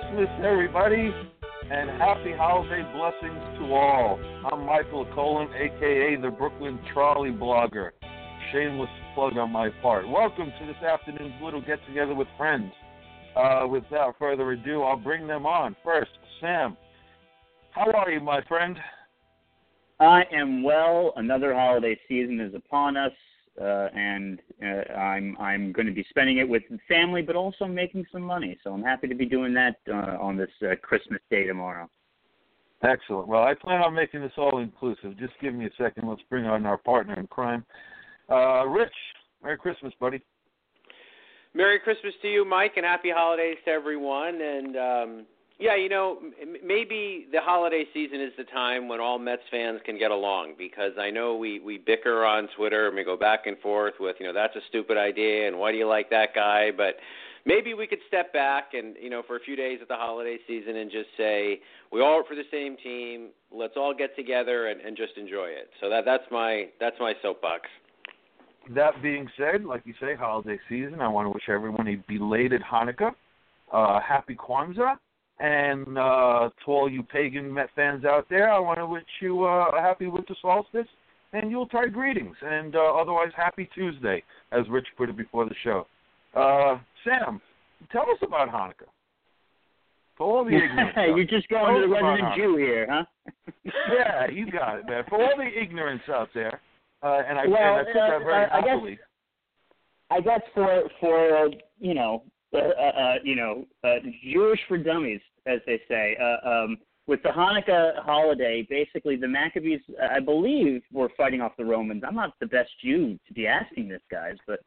Christmas, everybody, and happy holiday blessings to all. I'm Michael Colin, a.k.a. the Brooklyn Trolley Blogger. Shameless plug on my part. Welcome to this afternoon's little get-together with friends. Uh, without further ado, I'll bring them on. First, Sam. How are you, my friend? I am well. Another holiday season is upon us uh, and uh, I'm I'm going to be spending it with family, but also making some money. So I'm happy to be doing that uh, on this uh, Christmas day tomorrow. Excellent. Well, I plan on making this all inclusive. Just give me a second. Let's bring on our partner in crime, uh, Rich. Merry Christmas, buddy. Merry Christmas to you, Mike, and happy holidays to everyone. And um, yeah, you know, maybe the holiday season is the time when all Mets fans can get along because I know we we bicker on Twitter and we go back and forth with, you know, that's a stupid idea and why do you like that guy? But maybe we could step back and, you know, for a few days of the holiday season and just say we all work for the same team. Let's all get together and, and just enjoy it. So that that's my that's my soapbox. That being said, like you say, holiday season. I want to wish everyone a belated Hanukkah, uh, happy Kwanzaa and uh, to all you pagan Met fans out there, I want to wish you uh, a happy winter solstice and Yuletide greetings. And uh, otherwise, happy Tuesday, as Rich put it before the show. Uh, Sam, tell us about Hanukkah. For all the ignorance. You're just going to the resident Jew here, huh? yeah, you got it, man. For all the ignorance out there, uh, and I, well, and I took that very I, happily. I guess, I guess for for uh, you know uh, uh, you know uh, Jewish for dummies as they say. Uh, um, with the Hanukkah holiday, basically the Maccabees, I believe, were fighting off the Romans. I'm not the best Jew to be asking this, guys, but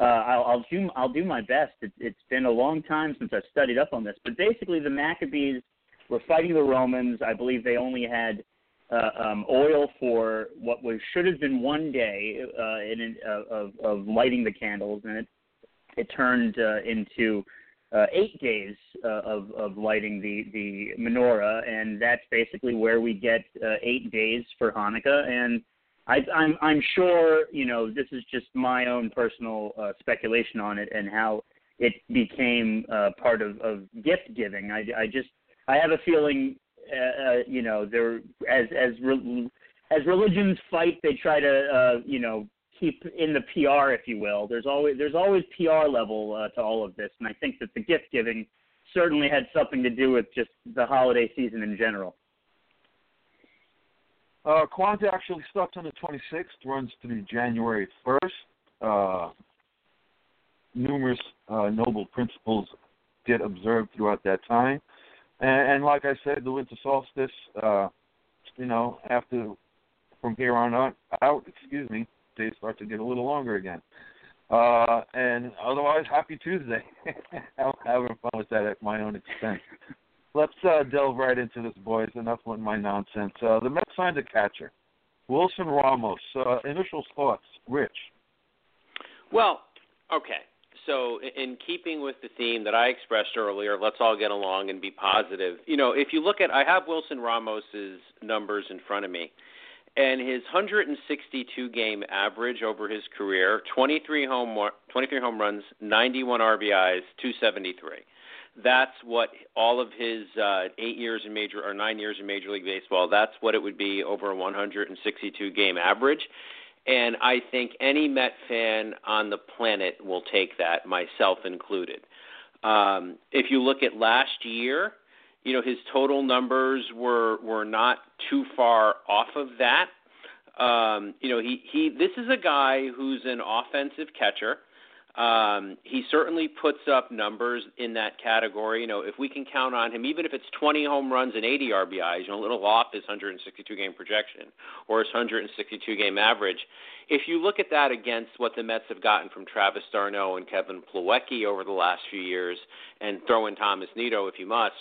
uh, I'll, I'll do I'll do my best. It, it's been a long time since I've studied up on this, but basically the Maccabees were fighting the Romans. I believe they only had uh, um, oil for what was should have been one day uh, in, uh, of, of lighting the candles, and it it turned uh, into uh, eight days uh, of, of lighting the, the menorah, and that's basically where we get uh, eight days for Hanukkah. And I, I'm, I'm sure, you know, this is just my own personal uh, speculation on it and how it became uh, part of, of gift giving. I, I just, I have a feeling, uh, uh, you know, there as as re- as religions fight, they try to, uh, you know, keep in the PR, if you will. There's always there's always PR level uh, to all of this, and I think that the gift giving certainly had something to do with just the holiday season in general. Uh, Kwanzaa actually starts on the 26th, runs through January 1st. Uh, numerous uh, noble principles get observed throughout that time. And, and like I said, the winter solstice, uh, you know, after from here on out, out, excuse me, days start to get a little longer again. Uh, and otherwise, happy Tuesday. having fun with that at my own expense. Let's uh, delve right into this, boys. Enough with my nonsense. Uh, the Mets signed a catcher, Wilson Ramos. Uh, initial thoughts, Rich. Well, okay. So, in keeping with the theme that I expressed earlier, let's all get along and be positive. You know, if you look at, I have Wilson Ramos's numbers in front of me and his 162 game average over his career 23 home 23 home runs 91 RBIs 273 that's what all of his uh, eight years in major or nine years in Major League Baseball. That's what it would be over a 162 game average, and I think any Met fan on the planet will take that, myself included. Um, if you look at last year, you know his total numbers were were not too far off of that. Um, you know he he this is a guy who's an offensive catcher. Um, he certainly puts up numbers in that category. You know, if we can count on him, even if it's 20 home runs and 80 RBIs, you know, a little off his 162 game projection or his 162 game average. If you look at that against what the Mets have gotten from Travis d'Arnaud and Kevin Plawecki over the last few years, and throw in Thomas Nido if you must,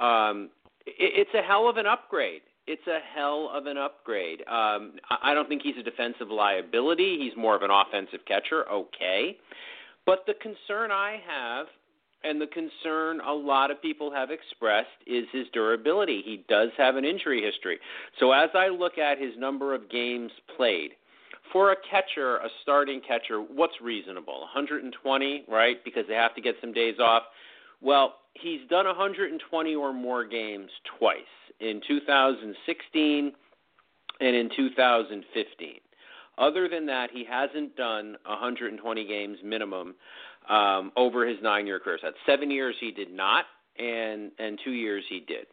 um, it, it's a hell of an upgrade. It's a hell of an upgrade. Um, I don't think he's a defensive liability. He's more of an offensive catcher. Okay, but the concern I have and the concern a lot of people have expressed is his durability. He does have an injury history. So as I look at his number of games played, for a catcher, a starting catcher, what's reasonable? 120, right? Because they have to get some days off. Well, he's done 120 or more games twice in 2016 and in 2015. Other than that, he hasn't done 120 games minimum um, over his nine-year career. So that's seven years he did not, and and two years he did.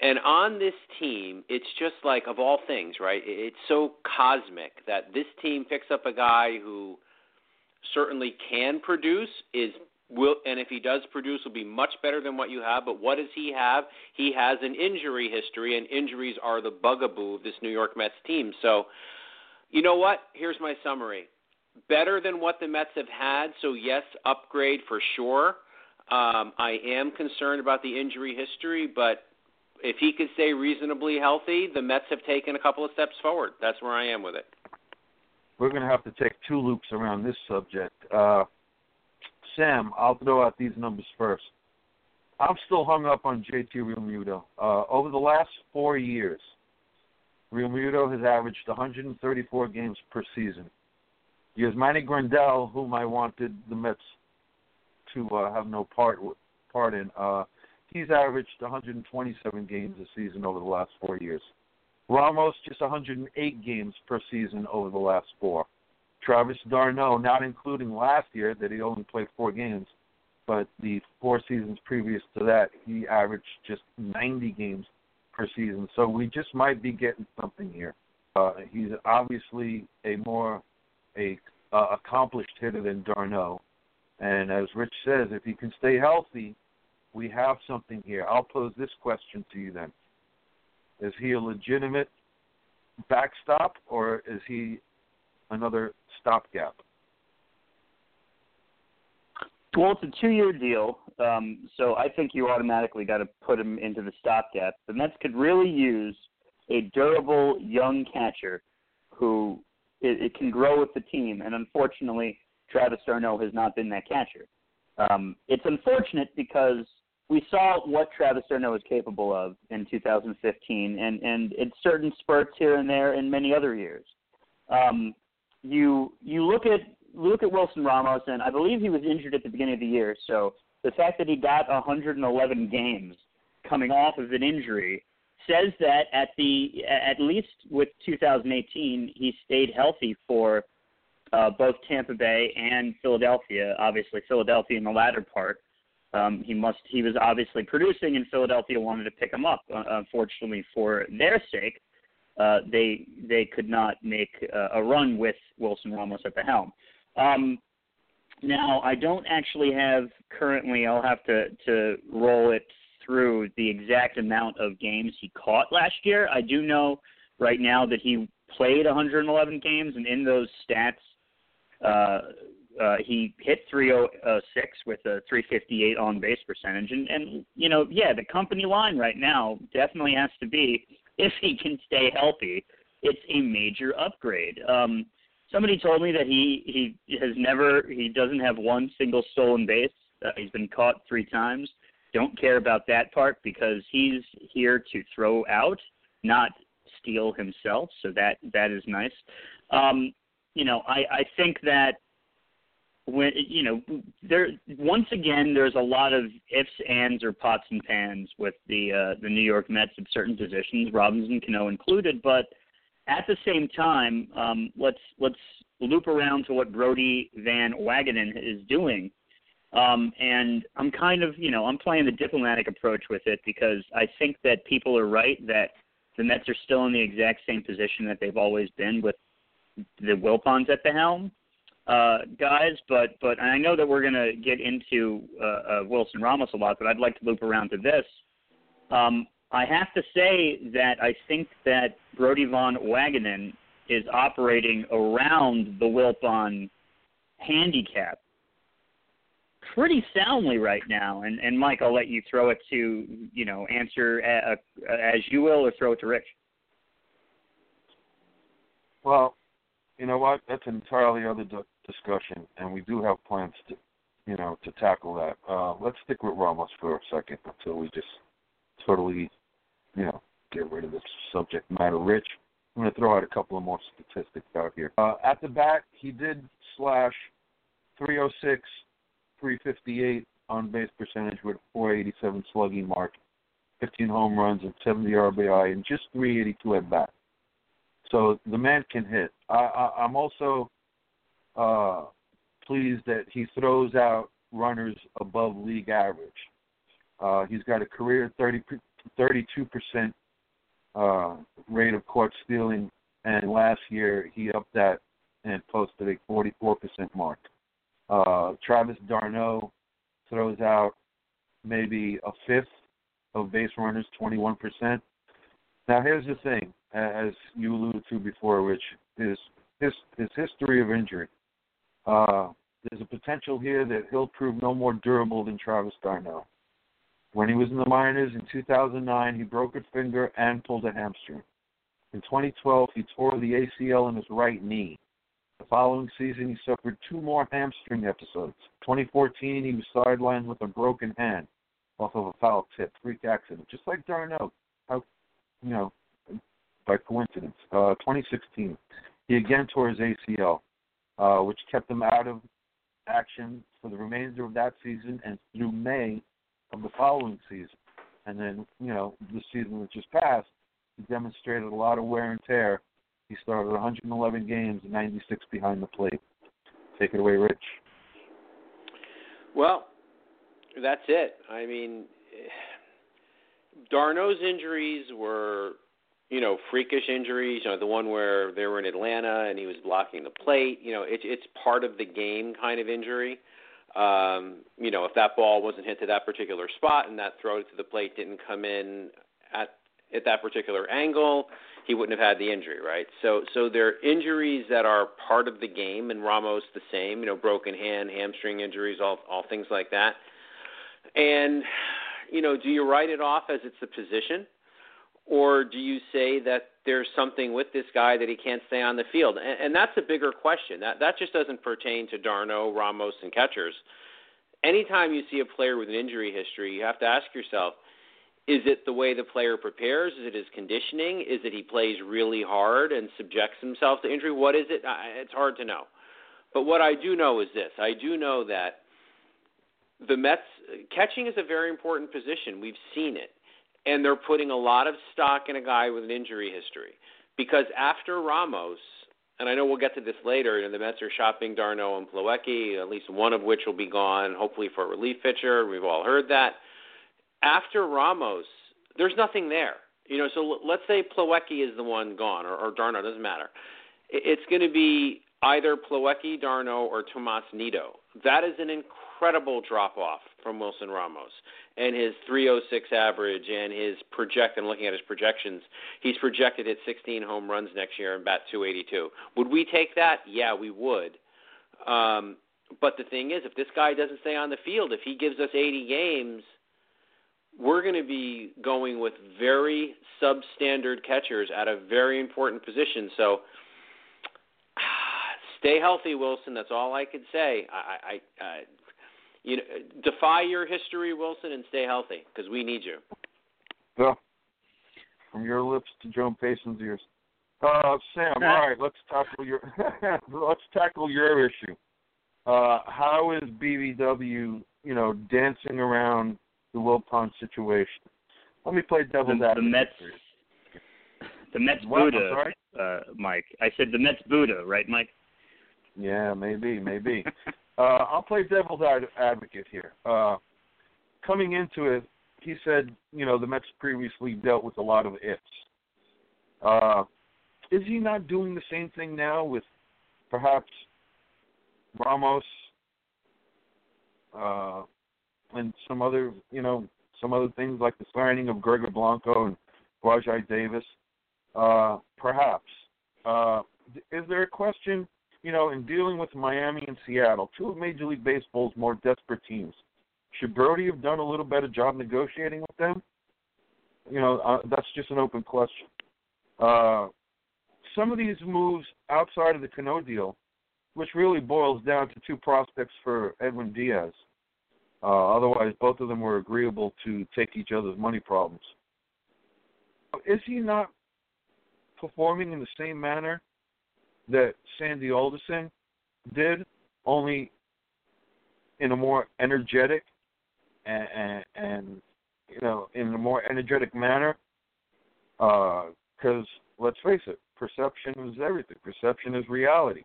And on this team, it's just like of all things, right? It's so cosmic that this team picks up a guy who certainly can produce, is will and if he does produce will be much better than what you have, but what does he have? He has an injury history and injuries are the bugaboo of this New York Mets team. So, you know what? Here's my summary. Better than what the Mets have had, so yes, upgrade for sure. Um, I am concerned about the injury history, but if he could stay reasonably healthy, the Mets have taken a couple of steps forward. That's where I am with it. We're going to have to take two loops around this subject. Uh, Sam, I'll throw out these numbers first. I'm still hung up on JT Realmuto. Uh, over the last four years, Realmuto has averaged 134 games per season. Yasmani Grandal, whom I wanted the Mets to uh, have no part part in, uh, he's averaged 127 games a season over the last four years. Ramos just 108 games per season over the last four. Travis d'Arnaud, not including last year that he only played four games, but the four seasons previous to that, he averaged just 90 games per season. So we just might be getting something here. Uh, he's obviously a more a uh, accomplished hitter than d'Arnaud, and as Rich says, if he can stay healthy, we have something here. I'll pose this question to you then. Is he a legitimate backstop or is he another stopgap? Well, it's a two-year deal, um, so I think you automatically got to put him into the stopgap. The Mets could really use a durable young catcher who it, it can grow with the team, and unfortunately, Travis d'Arnaud has not been that catcher. Um, it's unfortunate because we saw what Travis d'Arnaud is capable of in 2015, and and in certain spurts here and there in many other years. Um, you you look at look at Wilson Ramos, and I believe he was injured at the beginning of the year. So the fact that he got 111 games coming off of an injury says that at the at least with 2018 he stayed healthy for uh, both Tampa Bay and Philadelphia. Obviously, Philadelphia in the latter part. Um, he must. He was obviously producing, and Philadelphia wanted to pick him up. Uh, unfortunately, for their sake, uh, they they could not make uh, a run with Wilson Ramos at the helm. Um, now, I don't actually have currently. I'll have to to roll it through the exact amount of games he caught last year. I do know right now that he played 111 games, and in those stats, uh, uh, he hit 306 with a 358 on base percentage, and and you know, yeah, the company line right now definitely has to be if he can stay healthy. It's a major upgrade. Um, somebody told me that he he has never he doesn't have one single stolen base. Uh, he's been caught three times. Don't care about that part because he's here to throw out, not steal himself. So that that is nice. Um, you know, I I think that when you know there once again there's a lot of ifs ands or pots and pans with the uh, the New York Mets at certain positions, Robinson Cano included. But at the same time, um, let's let's loop around to what Brodie Van Wagenen is doing. Um, and I'm kind of you know I'm playing the diplomatic approach with it because I think that people are right that the Mets are still in the exact same position that they've always been with the Wilpons at the helm uh, guys, but but I know that we're going to get into uh, uh, Wilson Ramos a lot, but I'd like to loop around to this. Um, I have to say that I think that Brodie Van Wagenen is operating around the Wilpon handicap pretty soundly right now. And and Mike, I'll let you throw it to you know answer a, a, as you will, or throw it to Rich. Well, you know what? That's an entirely other discussion, and we do have plans to, you know, to tackle that. Uh, let's stick with Ramos for a second until we just totally, you know, get rid of this subject matter. Rich, I'm going to throw out a couple of more statistics out here. Uh, at the bat, he did slash 306, 358 on base percentage with 487 slugging mark, 15 home runs and 70 RBI, and just 382 at bat. So the man can hit. I, I, I'm also uh, pleased that he throws out runners above league average. Uh, he's got a career 30, 32% uh, rate of caught stealing, and last year he upped that and posted a 44% mark. Uh, Travis d'Arnaud throws out maybe a fifth of base runners, 21%. Now, here's the thing, as you alluded to before, which is his, his history of injury. Uh, there's a potential here that he'll prove no more durable than Travis d'Arnaud. When he was in the minors in 2009, he broke a finger and pulled a hamstring. In 2012, he tore the ACL in his right knee. The following season, he suffered two more hamstring episodes. 2014, he was sidelined with a broken hand off of a foul tip, freak accident, just like d'Arnaud. How, you know, by coincidence. Uh, 2016, he again tore his ACL, uh, which kept him out of action for the remainder of that season and through May of the following season. And then, you know, the season that just passed, he demonstrated a lot of wear and tear. He started 111 games, 96 behind the plate. Take it away, Rich. Well, that's it. I mean, d'Arnaud's injuries were, you know, freakish injuries. You know, the one where they were in Atlanta and he was blocking the plate. You know, it's it's part of the game kind of injury. Um, you know, if that ball wasn't hit to that particular spot and that throw to the plate didn't come in at at that particular angle, he wouldn't have had the injury, right? So so there are injuries that are part of the game, and Ramos the same. You know, broken hand, hamstring injuries, all all things like that. And you know, do you write it off as it's the position? Or do you say that there's something with this guy that he can't stay on the field? And, and that's a bigger question. That that just doesn't pertain to d'Arnaud, Ramos, and catchers. Anytime you see a player with an injury history, you have to ask yourself: Is it the way the player prepares? Is it his conditioning? Is it he plays really hard and subjects himself to injury? What is it? It's hard to know. But what I do know is this: I do know that the Mets catching is a very important position. We've seen it and they're putting a lot of stock in a guy with an injury history because after Ramos, and I know we'll get to this later, you know, the Mets are shopping d'Arnaud and Plawecki, at least one of which will be gone, hopefully for a relief pitcher. We've all heard that. After Ramos, there's nothing there. You know, so let's say Plawecki is the one gone, or, or d'Arnaud, doesn't matter. It's going to be either Plawecki, d'Arnaud, or Tomas Nido. That is an incredible drop off from Wilson Ramos and his 306 average and his project. I'm looking at his projections. He's projected at 16 home runs next year and bat 282. Would we take that? Yeah, we would. Um, but the thing is, if this guy doesn't stay on the field, if he gives us 80 games, we're going to be going with very substandard catchers at a very important position. So stay healthy, Wilson. That's all I could say. I, I, I you know, defy your history, Wilson, and stay healthy because we need you. Yeah. From your lips to Joan Payson's ears. Uh, Sam, all right, let's tackle your let's tackle your issue. Uh, how is BVW, you know, dancing around the Wilpon situation? Let me play devil's the, advocate. The Mets, the Mets what? Buddha, uh, Mike. I said the Mets Buddha, right, Mike? Yeah, maybe, maybe. Uh, I'll play devil's advocate here. Uh, coming into it, he said, you know, the Mets previously dealt with a lot of ifs. Uh, is he not doing the same thing now with perhaps Ramos uh, and some other, you know, some other things like the signing of Gregor Blanco and Rajai Davis? Uh, perhaps. Uh, is there a question you know, in dealing with Miami and Seattle, two of Major League Baseball's more desperate teams, should Brodie have done a little better job negotiating with them? You know, uh, that's just an open question. Uh, some of these moves outside of the Cano deal, which really boils down to two prospects for Edwin Diaz. Uh, otherwise, both of them were agreeable to take each other's money problems. Is he not performing in the same manner that Sandy Alderson did, only in a more energetic and, and, you know in a more energetic manner. Because uh, let's face it, perception is everything. Perception is reality.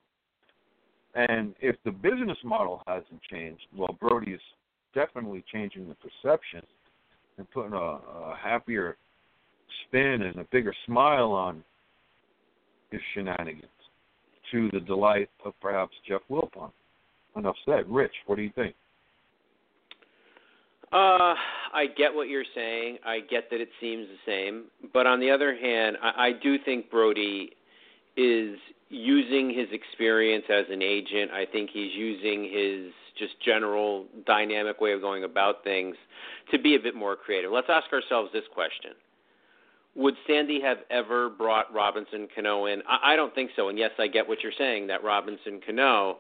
And if the business model hasn't changed, well, Brodie is definitely changing the perception and putting a, a happier spin and a bigger smile on his shenanigans to the delight of perhaps Jeff Wilpon. Enough said. Rich, what do you think? Uh, I get what you're saying. I get that it seems the same, but on the other hand, I, I do think Brodie is using his experience as an agent. I think he's using his just general dynamic way of going about things to be a bit more creative. Let's ask ourselves this question. Would Sandy have ever brought Robinson Cano in? I, I don't think so. And yes, I get what you're saying that Robinson Cano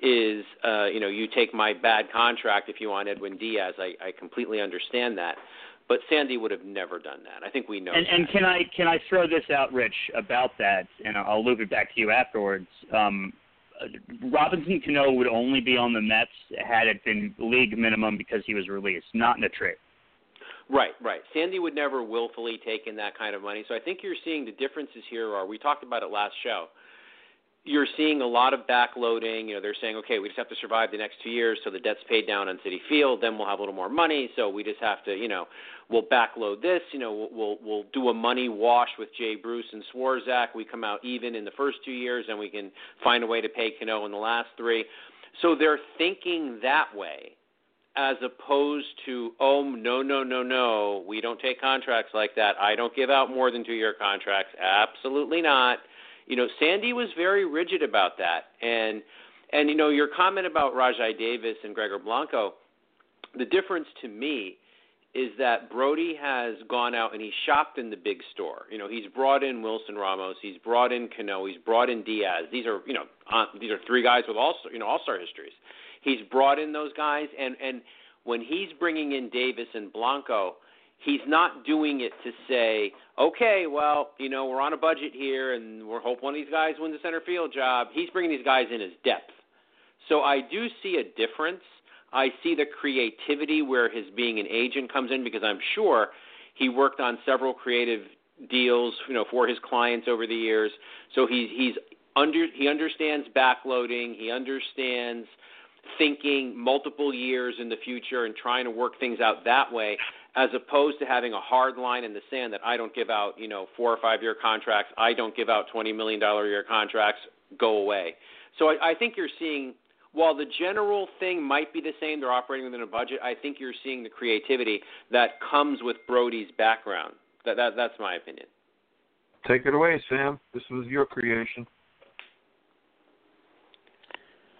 is, uh, you know, you take my bad contract if you want Edwin Diaz. I, I completely understand that. But Sandy would have never done that. I think we know. And, that. and can I can I throw this out, Rich, about that, and I'll loop it back to you afterwards. Um, Robinson Cano would only be on the Mets had it been league minimum because he was released, not in a trade. Right, right. Sandy would never willfully take in that kind of money. So I think you're seeing the differences here are we talked about it last show you're seeing a lot of backloading. You know, they're saying, okay, we just have to survive the next two years, so the debt's paid down on Citi Field. Then we'll have a little more money, so we just have to, you know, we'll backload this. You know, we'll we'll, we'll do a money wash with Jay Bruce and Swarzak. We come out even in the first two years, and we can find a way to pay Cano in the last three. So they're thinking that way, as opposed to, oh no no no no, we don't take contracts like that. I don't give out more than two year contracts. Absolutely not you know, Sandy was very rigid about that. And and you know, your comment about Rajai Davis and Gregor Blanco, the difference to me is that Brodie has gone out and he's shopped in the big store. You know, he's brought in Wilson Ramos, he's brought in Cano, he's brought in Diaz. These are, you know, uh, these are three guys with all, you know, all-star histories. He's brought in those guys and and when he's bringing in Davis and Blanco, he's not doing it to say, okay, well, you know, we're on a budget here, and we're hope one of these guys wins the center field job. He's bringing these guys in as depth. So I do see a difference. I see the creativity where his being an agent comes in because I'm sure he worked on several creative deals, you know, for his clients over the years. So he's he's under he understands backloading. He understands thinking multiple years in the future and trying to work things out that way as opposed to having a hard line in the sand that I don't give out, you know, four or five year contracts, I don't give out twenty million dollar year contracts, go away. So I, I think you're seeing while the general thing might be the same, they're operating within a budget, I think you're seeing the creativity that comes with Brodie's background. That, that that's my opinion. Take it away, Sam. This was your creation.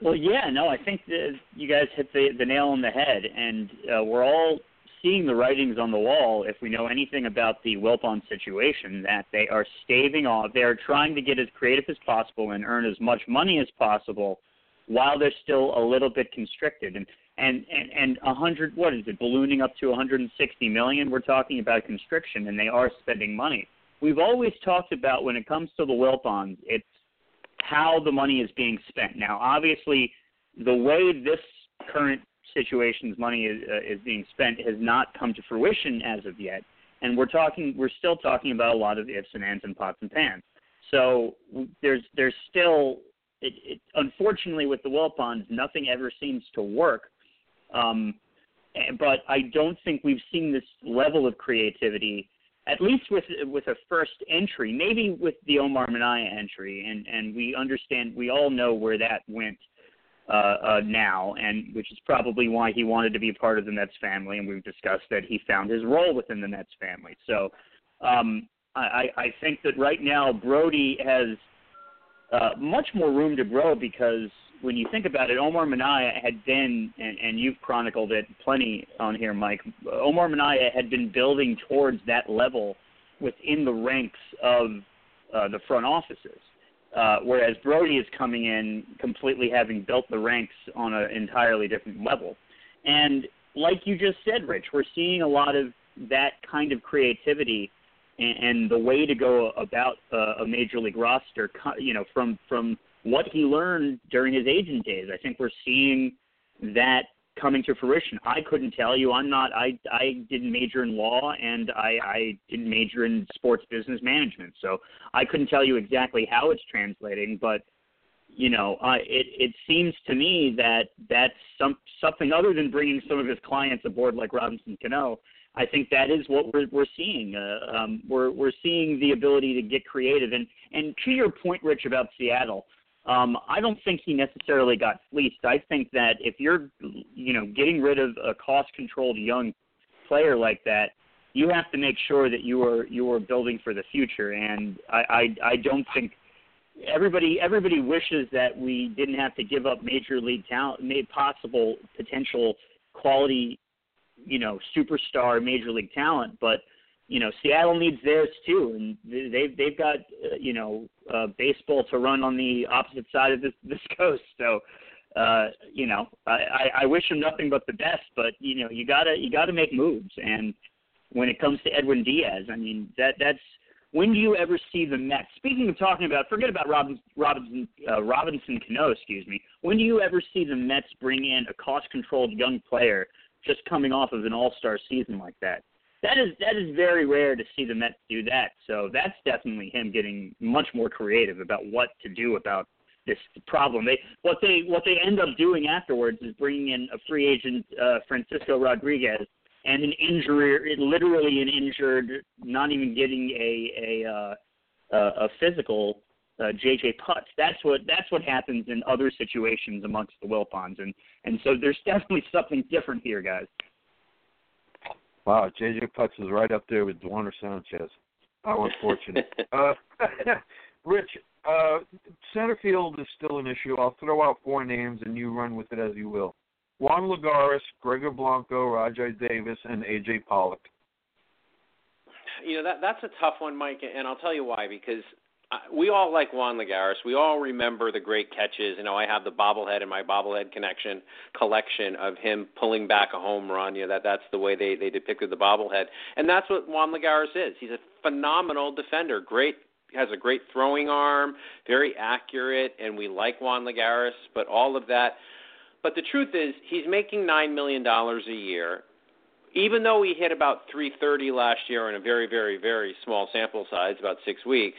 Well, yeah, no, I think that you guys hit the the nail on the head, and uh, we're all seeing the writings on the wall, if we know anything about the Wilpon situation, that they are staving off. They are trying to get as creative as possible and earn as much money as possible, while they're still a little bit constricted. And and and and a hundred, what is it, ballooning up to 160 million? We're talking about constriction, and they are spending money. We've always talked about when it comes to the Wilpons, it's how the money is being spent. Now, obviously, the way this current situations money is, uh, is being spent has not come to fruition as of yet, and we're talking we're still talking about a lot of ifs and ands and pots and pans. So there's there's still it, it, unfortunately with the Wilpons nothing ever seems to work. Um, but I don't think we've seen this level of creativity, at least with with a first entry. Maybe with the Omar Minaya entry, and and we understand we all know where that went uh, uh, now, and which is probably why he wanted to be a part of the Mets family. And we've discussed that he found his role within the Mets family. So um, I, I think that right now Brodie has uh, much more room to grow because when you think about it, Omar Minaya had been, and, and you've chronicled it plenty on here, Mike. Omar Minaya had been building towards that level within the ranks of uh, the front offices. Uh, whereas Brodie is coming in completely having built the ranks on an entirely different level. And like you just said, Rich, we're seeing a lot of that kind of creativity and, and the way to go about a major league roster, you know, from from what he learned during his agent days. I think we're seeing that coming to fruition. I couldn't tell you. I'm not. I I didn't major in law and I I didn't major in sports business management. So I couldn't tell you exactly how it's translating, but you know, uh, it it seems to me that that's some something other than bringing some of his clients aboard like Robinson Cano. I think that is what we're we're seeing. Uh, um, we're we're seeing the ability to get creative and and to your point, Rich, about Seattle. Um, I don't think he necessarily got fleeced. I think that if you're, you know, getting rid of a cost-controlled young player like that, you have to make sure that you are you are building for the future. And I I, I don't think everybody everybody wishes that we didn't have to give up major league talent, made possible potential quality, you know, superstar major league talent, but you know Seattle needs theirs too, and they've they've got uh, you know uh, baseball to run on the opposite side of this this coast. So uh, you know I, I wish them nothing but the best, but you know you gotta you gotta make moves. And when it comes to Edwin Diaz, I mean that that's when do you ever see the Mets? Speaking of talking about, forget about Robinson Robinson uh, Robinson Cano, excuse me. When do you ever see the Mets bring in a cost-controlled young player just coming off of an All-Star season like that? That is that is very rare to see the Mets do that. So that's definitely him getting much more creative about what to do about this problem. They what they what they end up doing afterwards is bringing in a free agent uh, Francisco Rodriguez and an injury, literally an injured, not even getting a a uh, a physical uh, JJ Putz. That's what that's what happens in other situations amongst the Wilpons, and and so there's definitely something different here, guys. Wow, JJ Putz is right up there with Duaner Sanchez. How unfortunate. uh, Rich, uh, center field is still an issue. I'll throw out four names and you run with it as you will. Juan Lagares, Gregor Blanco, Rajai Davis, and AJ Pollock. You know that that's a tough one, Mike, and I'll tell you why. Because we all like Juan Lagares. We all remember the great catches. You know, I have the bobblehead in my bobblehead connection collection of him pulling back a home run. You know, that that's the way they they depicted the bobblehead, and that's what Juan Lagares is. He's a phenomenal defender. Great has a great throwing arm, very accurate, and we like Juan Lagares. But all of that. But the truth is, he's making nine million dollars a year. Even though he hit about 330 last year in a very, very, very small sample size, about six weeks,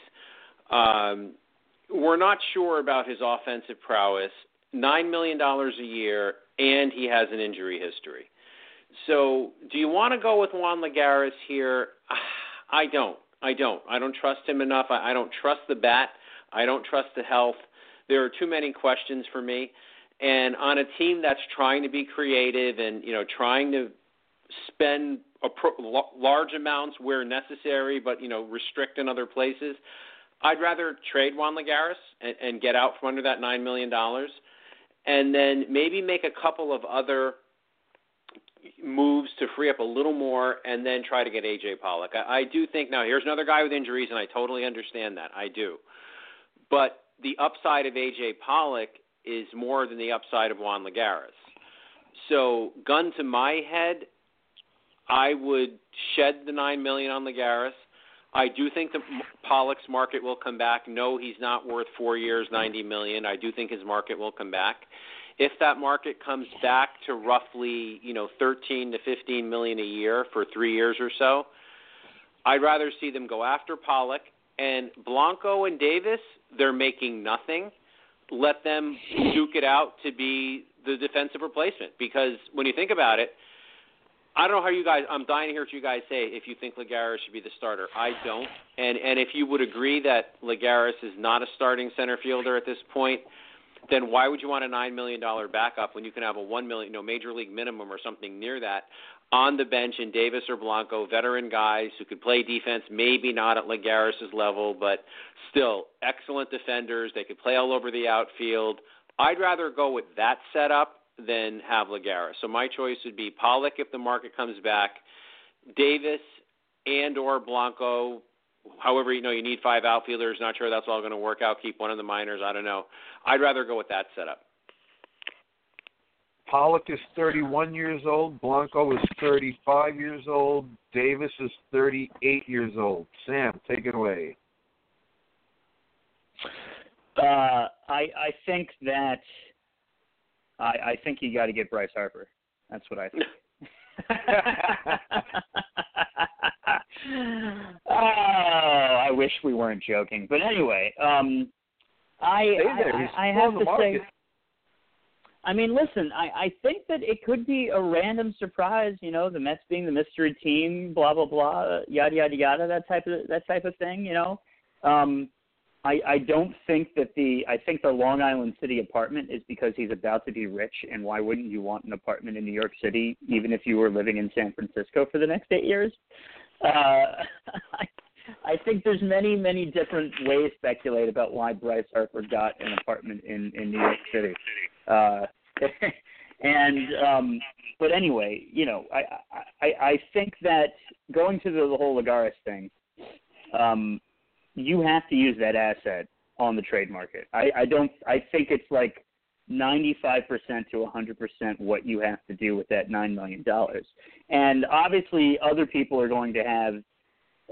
um, we're not sure about his offensive prowess. Nine million dollars a year, and he has an injury history. So, do you want to go with Juan Lagares here? I don't. I don't. I don't trust him enough. I, I don't trust the bat. I don't trust the health. There are too many questions for me. And on a team that's trying to be creative and you know trying to spend pro- large amounts where necessary, but you know restrict in other places, I'd rather trade Juan Lagares and, and get out from under that nine million dollars, and then maybe make a couple of other moves to free up a little more, and then try to get AJ Pollock. I, I do think now here's another guy with injuries, and I totally understand that. I do, but the upside of AJ Pollock is more than the upside of Juan Lagares. So, gun to my head, I would shed the nine million on Lagares I do think the Pollock's market will come back. No, he's not worth four years, ninety million. I do think his market will come back. If that market comes back to roughly, you know, thirteen to fifteen million a year for three years or so, I'd rather see them go after Pollock and Blanco and Davis. They're making nothing. Let them duke it out to be the defensive replacement because when you think about it I don't know how you guys. I'm dying to hear what you guys say. If you think Lagares should be the starter, I don't. And and if you would agree that Lagares is not a starting center fielder at this point, then why would you want a nine million dollar backup when you can have a one million, you know, major league minimum or something near that on the bench in Davis or Blanco, veteran guys who could play defense, maybe not at Lagares' level, but still excellent defenders. They could play all over the outfield. I'd rather go with that setup than have Lagares. So my choice would be Pollock if the market comes back, Davis and or Blanco. However, you know you need five outfielders. Not sure that's all going to work out. Keep one of the minors. I don't know. I'd rather go with that setup. Pollock is 31 years old. Blanco is 35 years old. Davis is 38 years old. Sam, take it away. Uh, I I think that I I think you got to get Bryce Harper. That's what I think. oh, I wish we weren't joking. But anyway, um, I I, I, I have to say. I mean, listen, I, I think that it could be a random surprise, you know, the Mets being the mystery team, blah blah blah, yada yada yada, that type of that type of thing, you know. Um, I, I don't think that the I think the Long Island City apartment is because he's about to be rich, and why wouldn't you want an apartment in New York City, even if you were living in San Francisco for the next eight years? Uh, I, I think there's many many different ways to speculate about why Bryce Harper got an apartment in in New York City. Uh, and um, but anyway, you know, I, I I think that going to the, the whole Lagares thing. Um, you have to use that asset on the trade market. I, I don't. I think it's like 95% to 100% what you have to do with that nine million dollars. And obviously, other people are going to have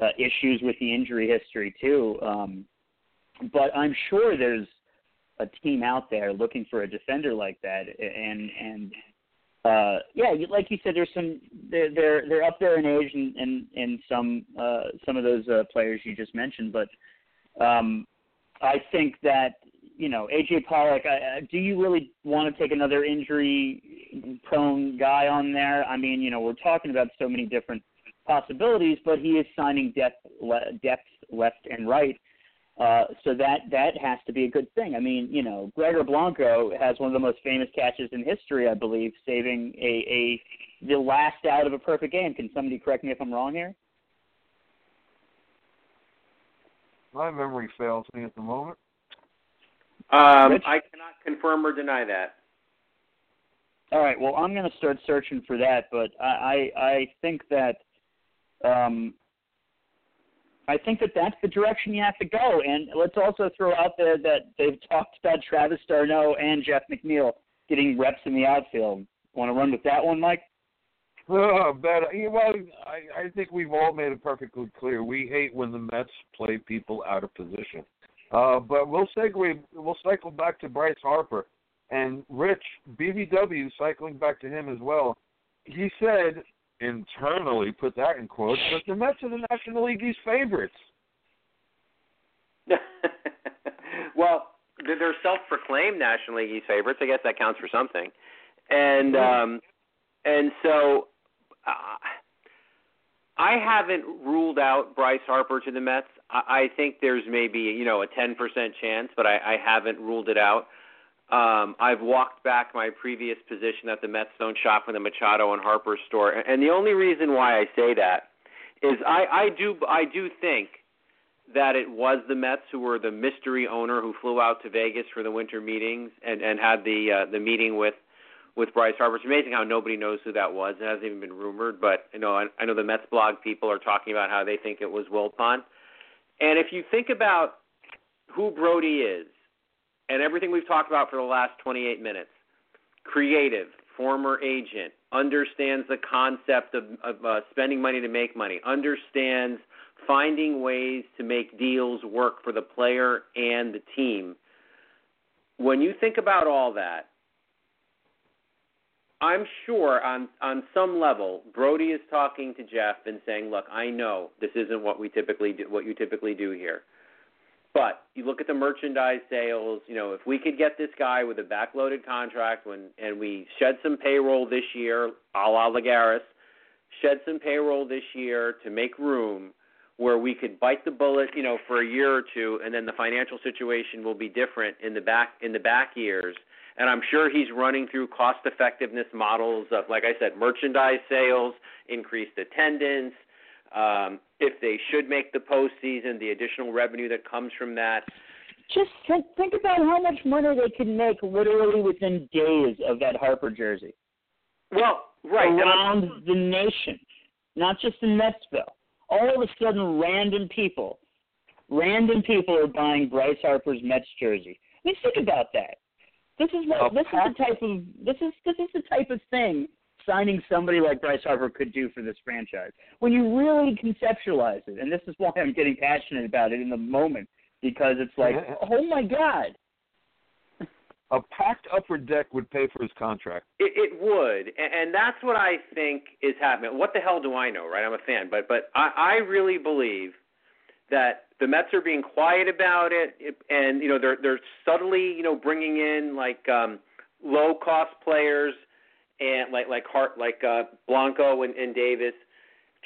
uh, issues with the injury history too. Um, but I'm sure there's a team out there looking for a defender like that, and and uh, yeah, like you said, there's some they're they're, they're up there in age and and, and some uh, some of those uh, players you just mentioned, but um, I think that you know AJ Pollock. I, do you really want to take another injury-prone guy on there? I mean, you know, we're talking about so many different possibilities, but he is signing depth le- depth left and right. Uh, so that that has to be a good thing. I mean, you know, Gregor Blanco has one of the most famous catches in history, I believe, saving a, a the last out of a perfect game. Can somebody correct me if I'm wrong here? My memory fails me at the moment. Um, I cannot confirm or deny that. All right. Well, I'm going to start searching for that, but I I, I think that um, I think that that's the direction you have to go. And let's also throw out there that they've talked about Travis d'Arnaud and Jeff McNeil getting reps in the outfield. Want to run with that one, Mike? Oh, but well, I, I think we've all made it perfectly clear. We hate when the Mets play people out of position. Uh, but we'll segue. We'll cycle back to Bryce Harper and Rich BVW. Cycling back to him as well. He said internally, put that in quotes, but the Mets are the National League East favorites. well, they're self-proclaimed National League East favorites. I guess that counts for something. And um, and so uh, I haven't ruled out Bryce Harper to the Mets. I, I think there's maybe you know a 10% chance, but I, I haven't ruled it out. Um, I've walked back my previous position that the Mets don't shop in the Machado and Harper store, and the only reason why I say that is I, I do I do think that it was the Mets who were the mystery owner who flew out to Vegas for the winter meetings and and had the uh, the meeting with with Bryce Harper. It's amazing how nobody knows who that was. It hasn't even been rumored, but you know I, I know the Mets blog people are talking about how they think it was Wilpon. And if you think about who Brodie is and everything we've talked about for the last 28 minutes creative, former agent, understands the concept of, of uh, spending money to make money, understands finding ways to make deals work for the player and the team. When you think about all that, I'm sure on on some level, Brodie is talking to Jeff and saying, "Look, I know this isn't what we typically do, what you typically do here. But you look at the merchandise sales, you know, if we could get this guy with a backloaded contract when and we shed some payroll this year, a la Lagares, shed some payroll this year to make room where we could bite the bullet, you know, for a year or two and then the financial situation will be different in the back in the back years. And I'm sure he's running through cost effectiveness models of like I said, merchandise sales, increased attendance, um, if they should make the postseason, the additional revenue that comes from that. Just think, think about how much money they could make literally within days of that Harper jersey. Well, right around the nation, not just in Metsville. All of a sudden, random people, random people are buying Bryce Harper's Mets jersey. I mean, think about that. This is what this is the type of this is this is the type of thing signing somebody like Bryce Harper could do for this franchise. When you really conceptualize it, and this is why I'm getting passionate about it in the moment because it's like, oh my god. A packed upper deck would pay for his contract. It, it would, and that's what I think is happening. What the hell do I know, right? I'm a fan, but but I, I really believe that the Mets are being quiet about it, and you know they're they're subtly you know bringing in like um, low cost players and like like Hart like uh, Blanco and, and Davis,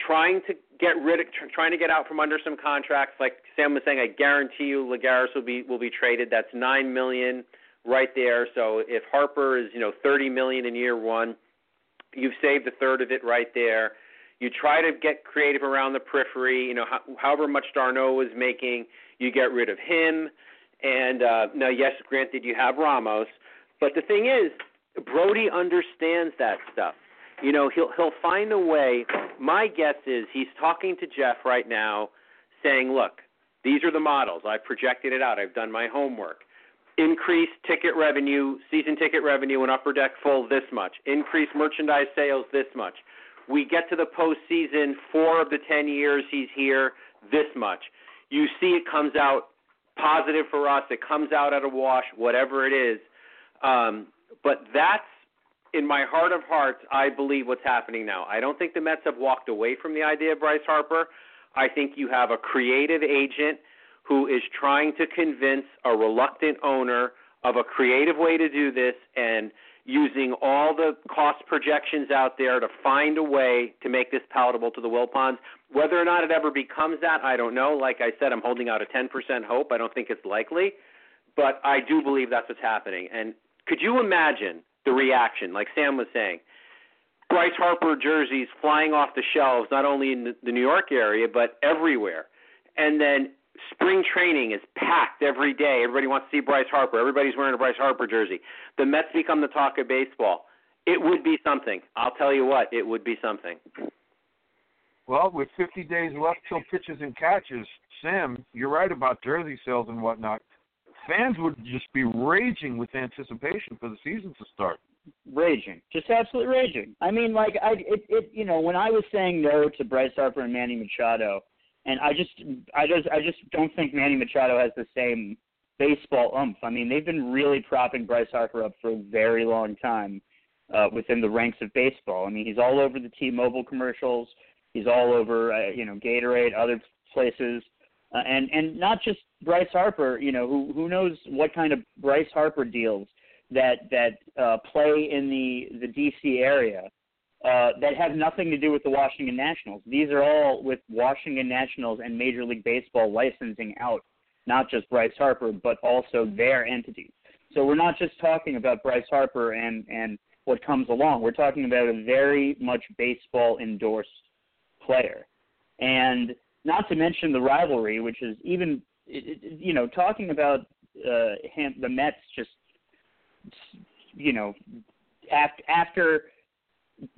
trying to get rid of trying to get out from under some contracts. Like Sam was saying, I guarantee you Lagares will be will be traded. That's nine million right there. So if Harper is you know thirty million in year one, you've saved a third of it right there. You try to get creative around the periphery. You know, however much d'Arnaud was making, you get rid of him. And uh, now, yes, granted, you have Ramos, but the thing is, Brodie understands that stuff. You know, he'll he'll find a way. My guess is he's talking to Jeff right now, saying, "Look, these are the models. I've projected it out. I've done my homework. Increase ticket revenue, season ticket revenue, and upper deck full this much. Increase merchandise sales this much. We get to the postseason, four of the ten years he's here, this much. You see, it comes out positive for us. It comes out at a wash, whatever it is. Um, but that's in my heart of hearts, I believe what's happening now. I don't think the Mets have walked away from the idea of Bryce Harper. I think you have a creative agent who is trying to convince a reluctant owner of a creative way to do this and using all the cost projections out there to find a way to make this palatable to the Wilpons. Whether or not it ever becomes that, I don't know. Like I said, I'm holding out a 10% hope. I don't think it's likely, but I do believe that's what's happening. And could you imagine the reaction, like Sam was saying? Bryce Harper jerseys flying off the shelves, not only in the New York area, but everywhere. And then spring training is packed every day. Everybody wants to see Bryce Harper. Everybody's wearing a Bryce Harper jersey. The Mets become the talk of baseball. It would be something. I'll tell you what, it would be something. Well, with 50 days left till pitches and catches, Sam, you're right about jersey sales and whatnot fans would just be raging with anticipation for the season to start. Raging, just absolutely raging. I mean, like I, it, it, you know, when I was saying no to Bryce Harper and Manny Machado, and I just, I just, I just don't think Manny Machado has the same baseball umph. I mean, they've been really propping Bryce Harper up for a very long time uh, within the ranks of baseball. I mean, he's all over the T-Mobile commercials. He's all over, uh, you know, Gatorade, other places uh, and and not just Bryce Harper. You know, who who knows what kind of Bryce Harper deals that that uh, play in the the D.C. area uh, that have nothing to do with the Washington Nationals. These are all with Washington Nationals and Major League Baseball licensing out not just Bryce Harper but also their entities. So we're not just talking about Bryce Harper and and what comes along. We're talking about a very much baseball endorsed player. And not to mention the rivalry, which is even you know talking about uh, him, the Mets just you know after after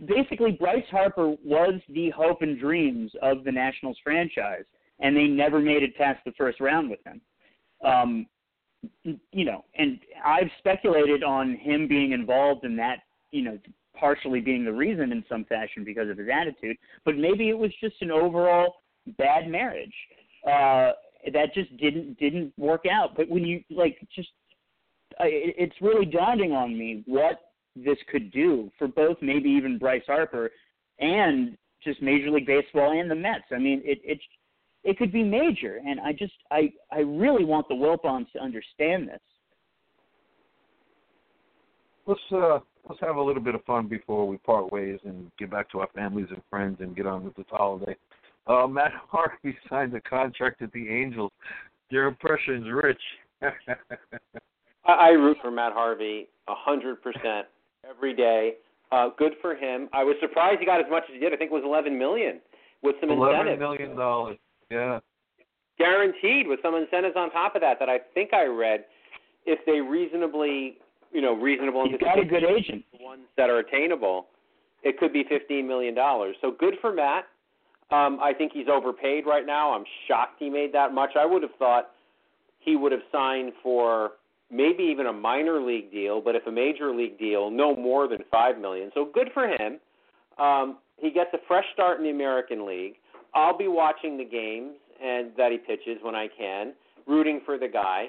basically Bryce Harper was the hope and dreams of the Nationals franchise, and they never made it past the first round with him. Um, you know, and I've speculated on him being involved in that, you know, partially being the reason in some fashion because of his attitude, but maybe it was just an overall bad marriage uh, that just didn't didn't work out. But when you like, just it, it's really daunting on me what this could do for both maybe even Bryce Harper and just Major League Baseball and the Mets. I mean, it it it could be major, and I just I I really want the Wilpons to understand this. Let's uh let's have a little bit of fun before we part ways and get back to our families and friends and get on with this holiday. Uh, Matt Harvey signed a contract at the Angels. Your impression's rich. I, I root for Matt Harvey a hundred percent every day. Uh, good for him. I was surprised he got as much as he did. I think it was eleven million with some incentives. Eleven million dollars. Yeah. Guaranteed with some incentives on top of that that I think I read if they reasonably you know, reasonable He's got a good agent. Ones that are attainable, it could be fifteen million dollars. So good for Matt. Um, I think he's overpaid right now. I'm shocked he made that much. I would have thought he would have signed for maybe even a minor league deal, but if a major league deal, no more than five million. So good for him. Um, he gets a fresh start in the American League. I'll be watching the games and that he pitches when I can, rooting for the guy.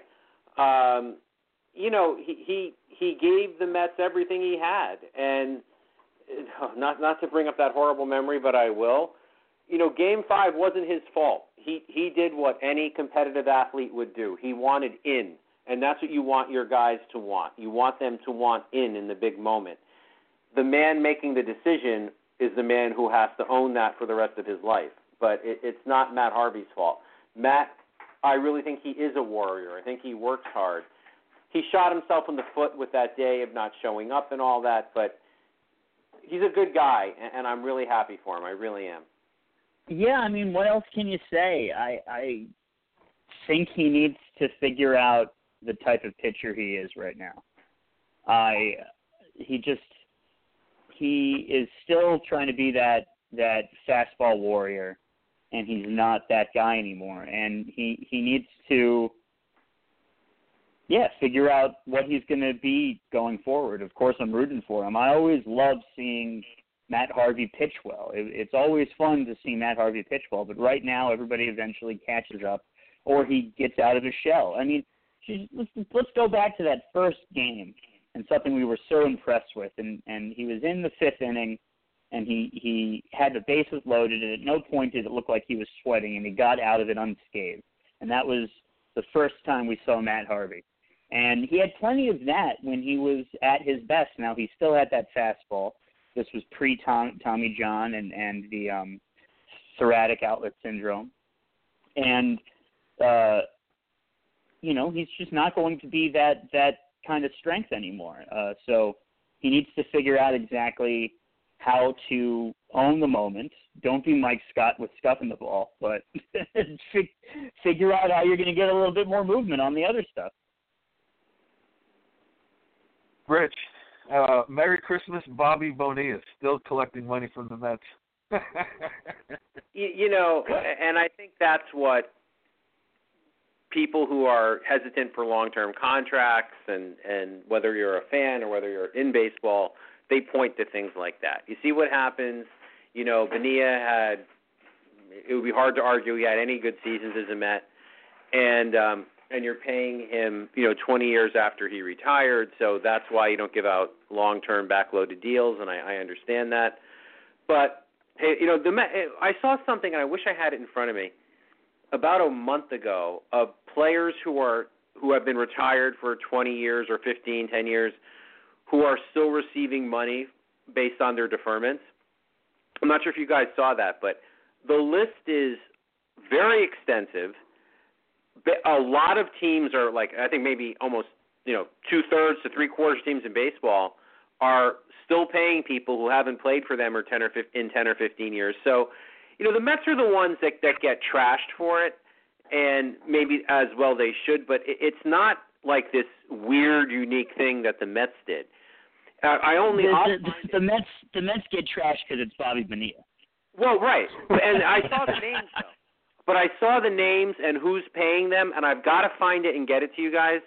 Um, you know, he he he gave the Mets everything he had, and not not to bring up that horrible memory, but I will. You know, Game Five wasn't his fault. He he did what any competitive athlete would do. He wanted in, and that's what you want your guys to want. You want them to want in in the big moment. The man making the decision is the man who has to own that for the rest of his life. But it, it's not Matt Harvey's fault. Matt, I really think he is a warrior. I think he works hard. He shot himself in the foot with that day of not showing up and all that, but he's a good guy, and I'm really happy for him. I really am. Yeah, I mean, what else can you say? I I think he needs to figure out the type of pitcher he is right now. I he just he is still trying to be that that fastball warrior and he's not that guy anymore and he he needs to yeah, figure out what he's going to be going forward. Of course, I'm rooting for him. I always love seeing Matt Harvey pitch well. It, it's always fun to see Matt Harvey pitch well, but right now everybody eventually catches up or he gets out of his shell. I mean, let's let's go back to that first game and something we were so impressed with and and he was in the 5th inning and he he had the bases loaded and at no point did it look like he was sweating and he got out of it unscathed. And that was the first time we saw Matt Harvey. And he had plenty of that when he was at his best. Now he still had that fastball. This was pre Tommy John and and the um, thoracic outlet syndrome, and uh, you know he's just not going to be that that kind of strength anymore. Uh, so he needs to figure out exactly how to own the moment. Don't be Mike Scott with scuffing the ball, but figure out how you're going to get a little bit more movement on the other stuff. Rich, uh, Merry Christmas, Bobby Bonilla, still collecting money from the Mets. you, you know, and I think that's what people who are hesitant for long-term contracts and and whether you're a fan or whether you're in baseball, they point to things like that. You see what happens. You know, Bonilla had. It would be hard to argue he had any good seasons as a Met, and um, and you're paying him, you know, 20 years after he retired. So that's why you don't give out long-term backloaded deals, and I, I understand that. But hey, you know, the eh, I saw something, and I wish I had it in front of me, about a month ago of players who are who have been retired for 20 years or 15, 10 years, who are still receiving money based on their deferments. I'm not sure if you guys saw that, but the list is very extensive a lot of teams are like I think maybe almost you know two thirds to three quarters teams in baseball are still paying people who haven't played for them or ten or 15, in ten or fifteen years. So, you know, the Mets are the ones that that get trashed for it, and maybe as well they should. But it, it's not like this weird, unique thing that the Mets did. Uh, I only the, the, the, the Mets the Mets get trashed because it's Bobby Bonilla. Well, right, and I saw the names though but I saw the names and who's paying them, and I've got to find it and get it to you guys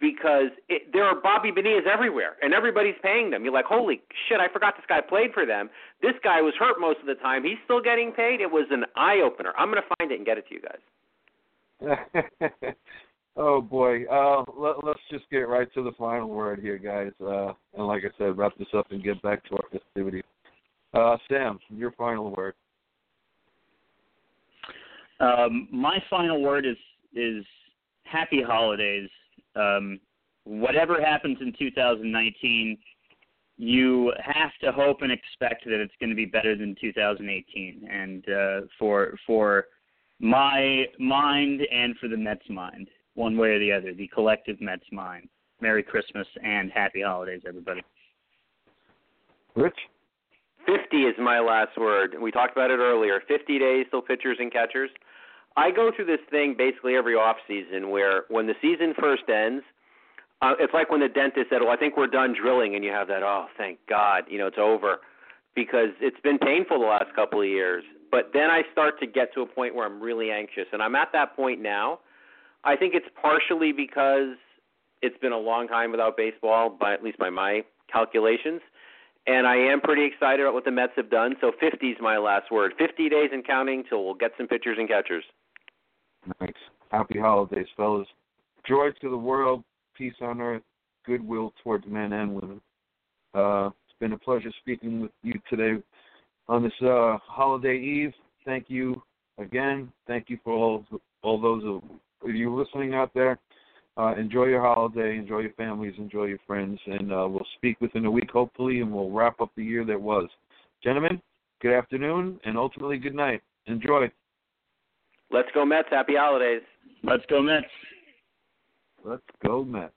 because it, there are Bobby Bonillas everywhere, and everybody's paying them. You're like, holy shit, I forgot this guy played for them. This guy was hurt most of the time. He's still getting paid. It was an eye opener. I'm going to find it and get it to you guys. oh boy, uh, let, let's just get right to the final word here, guys. Uh, and like I said, wrap this up and get back to our festivities. Uh, Sam, your final word. Um, my final word is is happy holidays. Um, whatever happens in 2019, you have to hope and expect that it's going to be better than 2018. And uh, for for my mind and for the Mets mind, one way or the other, the collective Mets mind. Merry Christmas and happy holidays, everybody. Rich. 50 is my last word. We talked about it earlier. 50 days till pitchers and catchers. I go through this thing basically every off season where when the season first ends, uh, it's like when the dentist said, "Oh, I think we're done drilling," and you have that, "Oh, thank God, you know, it's over," because it's been painful the last couple of years. But then I start to get to a point where I'm really anxious, and I'm at that point now. I think it's partially because it's been a long time without baseball, by at least by my calculations. And I am pretty excited about what the Mets have done. So 50 is my last word. 50 days and counting till we'll get some pitchers and catchers. Nice. Happy holidays, fellas. Joy to the world, peace on earth, goodwill towards men and women. Uh, it's been a pleasure speaking with you today on this uh, holiday eve. Thank you again. Thank you for all all those of you listening out there. Uh, enjoy your holiday, enjoy your families, enjoy your friends, and uh, we'll speak within a week, hopefully, and we'll wrap up the year that was. Gentlemen, good afternoon, and ultimately good night. Enjoy. Let's go Mets. Happy holidays. Let's go Mets. Let's go Mets.